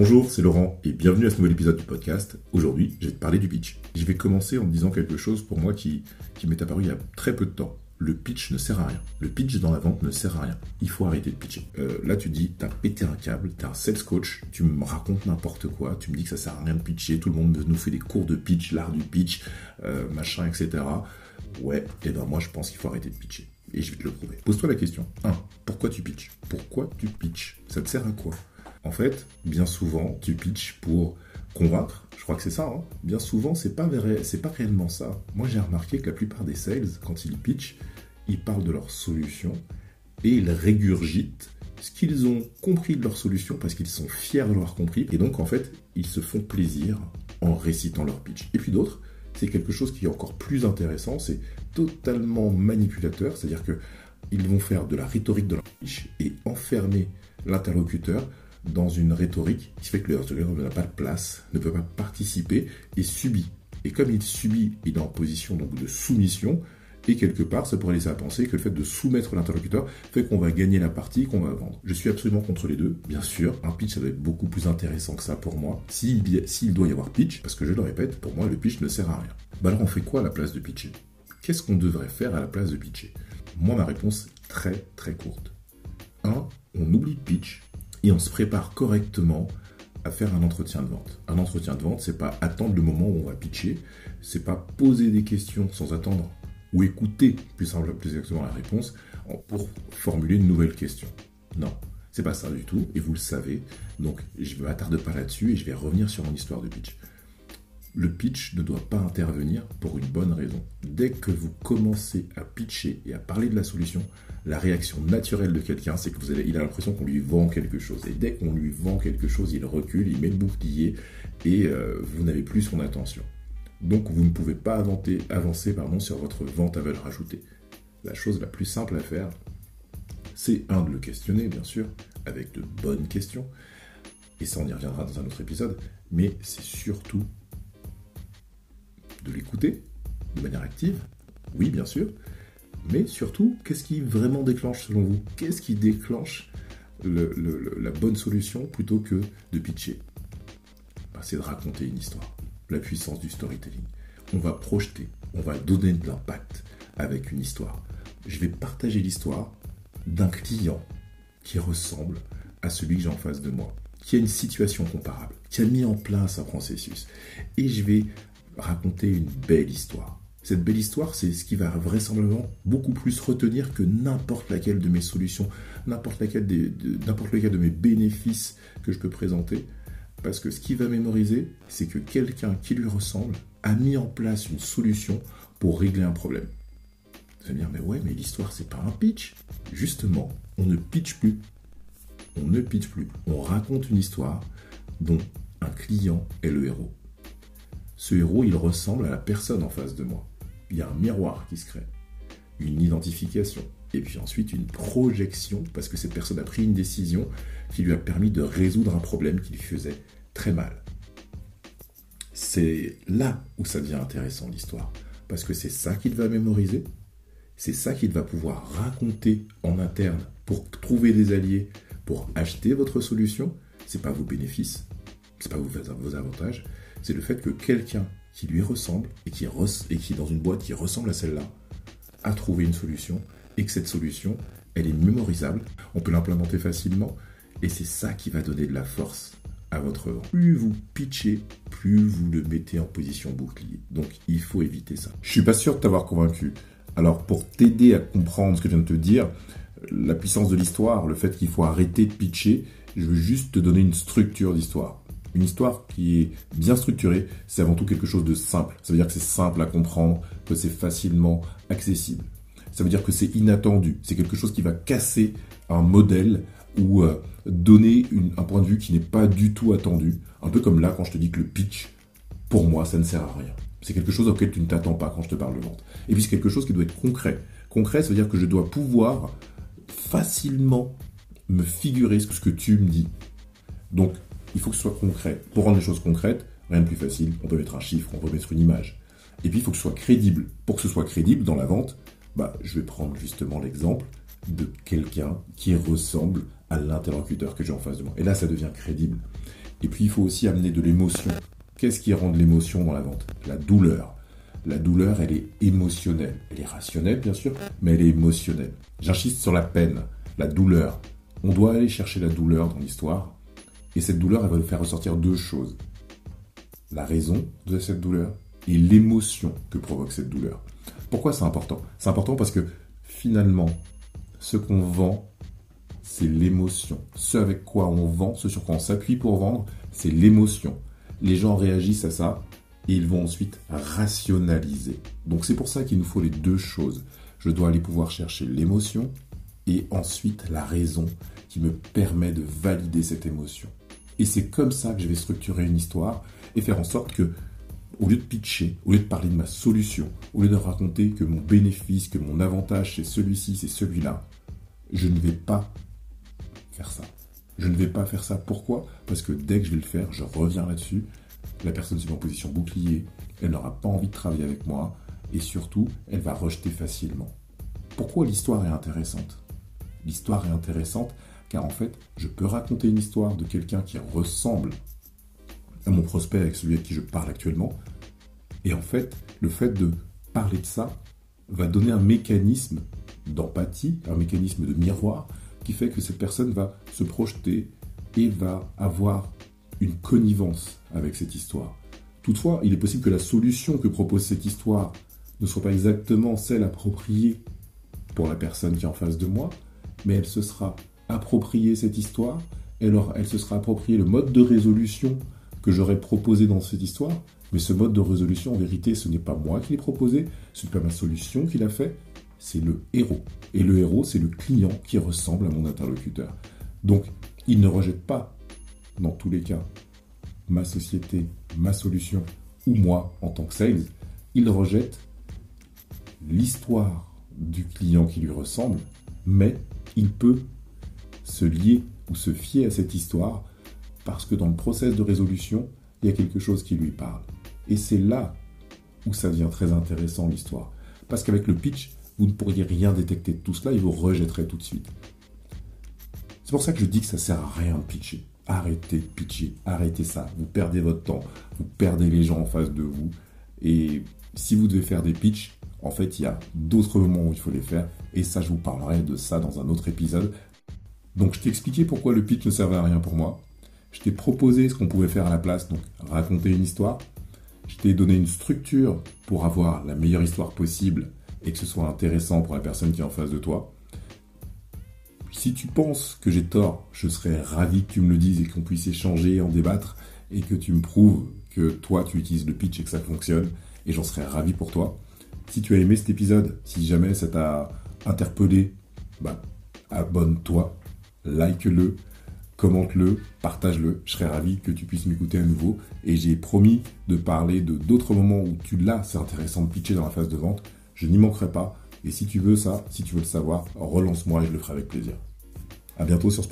Bonjour, c'est Laurent et bienvenue à ce nouvel épisode du podcast. Aujourd'hui, je vais te parler du pitch. Je vais commencer en te disant quelque chose pour moi qui, m'est apparu il y a très peu de temps. Le pitch ne sert à rien. Le pitch dans la vente ne sert à rien. Il faut arrêter de pitcher. Euh, là, tu dis, t'as pété un câble, t'es un sales coach, tu me racontes n'importe quoi, tu me dis que ça sert à rien de pitcher, tout le monde nous fait des cours de pitch, l'art du pitch, euh, machin, etc. Ouais, et ben moi je pense qu'il faut arrêter de pitcher. Et je vais te le prouver. Pose-toi la question. 1. Pourquoi tu pitches? Pourquoi tu pitches? Ça te sert à quoi? En fait, bien souvent, tu pitches pour convaincre. Je crois que c'est ça. Hein. bien souvent, c'est pas, pas réellement ça. Moi, j'ai remarqué que la plupart des sales, quand ils pitchent, ils parlent de leur solution et ils régurgitent ce qu'ils ont compris de leur solution parce qu'ils sont fiers de l'avoir compris. Et donc, en fait, ils se font plaisir en récitant leur pitch. Et puis d'autres, c'est quelque chose qui est encore plus intéressant, c'est totalement manipulateur, c'est-à-dire que ils vont faire de la rhétorique de leur pitch et enfermer l'interlocuteur dans une rhétorique qui fait que l'interlocuteur n'a pas de place, ne peut pas participer et subit. Et comme il subit, il est en position donc de soumission, et quelque part, ça pourrait laisser à penser que le fait de soumettre l'interlocuteur fait qu'on va gagner la partie, qu'on va vendre. Je suis absolument contre les deux, bien sûr. Un pitch, ça doit être beaucoup plus intéressant que ça pour moi. S'il doit y avoir pitch, parce que je le répète, pour moi, le pitch ne sert à rien. Bah alors, on fait quoi à la place de pitcher? Qu'est-ce qu'on devrait faire à la place de pitcher? Moi, ma réponse est très très courte. 1. On oublie pitch et on se prépare correctement à faire un entretien de vente. Un entretien de vente, c'est pas attendre le moment où on va pitcher, c'est pas poser des questions sans attendre ou écouter plus, simple, plus exactement la réponse pour formuler une nouvelle question. Non, c'est pas ça du tout, et vous le savez. Donc, je ne m'attarde pas là-dessus et je vais revenir sur mon histoire de pitch. Le pitch ne doit pas intervenir pour une bonne raison. Dès que vous commencez à pitcher et à parler de la solution, la réaction naturelle de quelqu'un, c'est que vous il a l'impression qu'on lui vend quelque chose. Et dès qu'on lui vend quelque chose, il recule, il met le bouclier et euh, vous n'avez plus son attention. Donc vous ne pouvez pas avancer, avancer sur votre vente à valeur ajoutée. La chose la plus simple à faire, c'est un de le questionner, bien sûr, avec de bonnes questions. Et ça, on y reviendra dans un autre épisode. Mais c'est surtout de l'écouter de manière active. Oui, bien sûr. Mais surtout, qu'est-ce qui vraiment déclenche selon vous Qu'est-ce qui déclenche la bonne solution plutôt que de pitcher? Bah, C'est de raconter une histoire la puissance du storytelling. On va projeter, on va donner de l'impact avec une histoire. Je vais partager l'histoire d'un client qui ressemble à celui que j'ai en face de moi, qui a une situation comparable, qui a mis en place un processus. Et je vais raconter une belle histoire. Cette belle histoire, c'est ce qui va vraisemblablement beaucoup plus retenir que n'importe laquelle de mes solutions, n'importe laquelle de, lequel de mes bénéfices que je peux présenter. Parce que ce qu'il va mémoriser, c'est que quelqu'un qui lui ressemble a mis en place une solution pour régler un problème. Vous allez dire, mais ouais, mais l'histoire, c'est pas un pitch. Justement, on ne pitch plus. On ne pitch plus. On raconte une histoire dont un client est le héros. Ce héros, il ressemble à la personne en face de moi. Il y a un miroir qui se crée, une identification, et puis ensuite une projection, parce que cette personne a pris une décision qui lui a permis de résoudre un problème qui lui faisait très mal. C'est là où ça devient intéressant l'histoire, parce que c'est ça qu'il va mémoriser, c'est ça qu'il va pouvoir raconter en interne pour trouver des alliés, pour acheter votre solution. C'est pas vos bénéfices, c'est pas vos avantages, c'est le fait que quelqu'un qui lui ressemble et qui, qui dans une boîte qui ressemble à celle-là a trouvé une solution et que cette solution, elle est mémorisable, on peut l'implémenter facilement, et c'est ça qui va donner de la force à votre vent. Plus vous pitchez, plus vous le mettez en position bouclier. Donc il faut éviter ça. Je suis pas sûr de t'avoir convaincu. Alors pour t'aider à comprendre ce que je viens de te dire, la puissance de l'histoire, le fait qu'il faut arrêter de pitcher, je veux juste te donner une structure d'histoire. Une histoire qui est bien structurée, c'est avant tout quelque chose de simple. Ça veut dire que c'est simple à comprendre, que c'est facilement accessible ça veut dire que c'est inattendu. C'est quelque chose qui va casser un modèle ou euh, donner un point de vue qui n'est pas du tout attendu. Un peu comme là quand je te dis que le pitch, pour moi, ça ne sert à rien. C'est quelque chose auquel tu ne t'attends pas quand je te parle de vente. Et puis c'est quelque chose qui doit être concret. Concret, ça veut dire que je dois pouvoir facilement me figurer ce que tu me dis. Donc, il faut que ce soit concret. Pour rendre les choses concrètes, rien de plus facile. On peut mettre un chiffre, on peut mettre une image. Et puis, il faut que ce soit crédible. Pour que ce soit crédible dans la vente, bah, je vais prendre justement l'exemple de quelqu'un qui ressemble à l'interlocuteur que j'ai en face de moi. Et là, ça devient crédible. Et puis il faut aussi amener de l'émotion. Qu'est-ce qui rend de l'émotion dans la vente? La douleur. La douleur, elle est émotionnelle. Elle est rationnelle, bien sûr, mais elle est émotionnelle. J'insiste sur la peine, la douleur. On doit aller chercher la douleur dans l'histoire. Et cette douleur, elle va nous faire ressortir deux choses. La raison de cette douleur et l'émotion que provoque cette douleur. Pourquoi c'est important? C'est important parce que finalement, ce qu'on vend, c'est l'émotion. Ce avec quoi on vend, ce sur quoi on s'appuie pour vendre, c'est l'émotion. Les gens réagissent à ça et ils vont ensuite rationaliser. Donc c'est pour ça qu'il nous faut les deux choses. Je dois aller pouvoir chercher l'émotion et ensuite la raison qui me permet de valider cette émotion. Et c'est comme ça que je vais structurer une histoire et faire en sorte que, au lieu de pitcher, au lieu de parler de ma solution, au lieu de raconter que mon bénéfice, que mon avantage c'est celui-ci, c'est celui-là, je ne vais pas faire ça. Je ne vais pas faire ça. Pourquoi? Parce que dès que je vais le faire, je reviens là-dessus. La personne se met en position bouclier, elle n'aura pas envie de travailler avec moi, et surtout, elle va rejeter facilement. Pourquoi l'histoire est intéressante? L'histoire est intéressante car en fait, je peux raconter une histoire de quelqu'un qui ressemble à mon prospect avec celui avec qui je parle actuellement. Et en fait, le fait de parler de ça va donner un mécanisme d'empathie, un mécanisme de miroir qui fait que cette personne va se projeter et va avoir une connivence avec cette histoire. Toutefois, il est possible que la solution que propose cette histoire ne soit pas exactement celle appropriée pour la personne qui est en face de moi, mais elle se sera appropriée cette histoire, elle, se sera appropriée le mode de résolution que j'aurais proposé dans cette histoire, mais ce mode de résolution, en vérité, ce n'est pas moi qui l'ai proposé, ce n'est pas ma solution qui l'a fait, c'est le héros. Et le héros, c'est le client qui ressemble à mon interlocuteur. Donc, il ne rejette pas, dans tous les cas, ma société, ma solution, ou moi en tant que sales, il rejette l'histoire du client qui lui ressemble, mais il peut se lier ou se fier à cette histoire parce que dans le process de résolution, il y a quelque chose qui lui parle. Et c'est là où ça devient très intéressant l'histoire. Parce qu'avec le pitch, vous ne pourriez rien détecter de tout cela et vous rejetterez tout de suite. C'est pour ça que je dis que ça sert à rien de pitcher. Arrêtez de pitcher, arrêtez ça. Vous perdez votre temps, vous perdez les gens en face de vous. Et si vous devez faire des pitchs, en fait, il y a d'autres moments où il faut les faire. Et ça, je vous parlerai de ça dans un autre épisode. Donc, je t'ai expliqué pourquoi le pitch ne servait à rien pour moi. Je t'ai proposé ce qu'on pouvait faire à la place, donc raconter une histoire. Je t'ai donné une structure pour avoir la meilleure histoire possible et que ce soit intéressant pour la personne qui est en face de toi. Si tu penses que j'ai tort, je serais ravi que tu me le dises et qu'on puisse échanger, en débattre et que tu me prouves que toi tu utilises le pitch et que ça fonctionne et j'en serais ravi pour toi. Si tu as aimé cet épisode, si jamais ça t'a interpellé, bah, abonne-toi, like-le, commente-le, partage-le. Je serais ravi que tu puisses m'écouter à nouveau. Et j'ai promis de parler de d'autres moments où tu l'as, c'est intéressant de pitcher dans la phase de vente. Je n'y manquerai pas. Et si tu veux ça, si tu veux le savoir, relance-moi et je le ferai avec plaisir. À bientôt sur ce.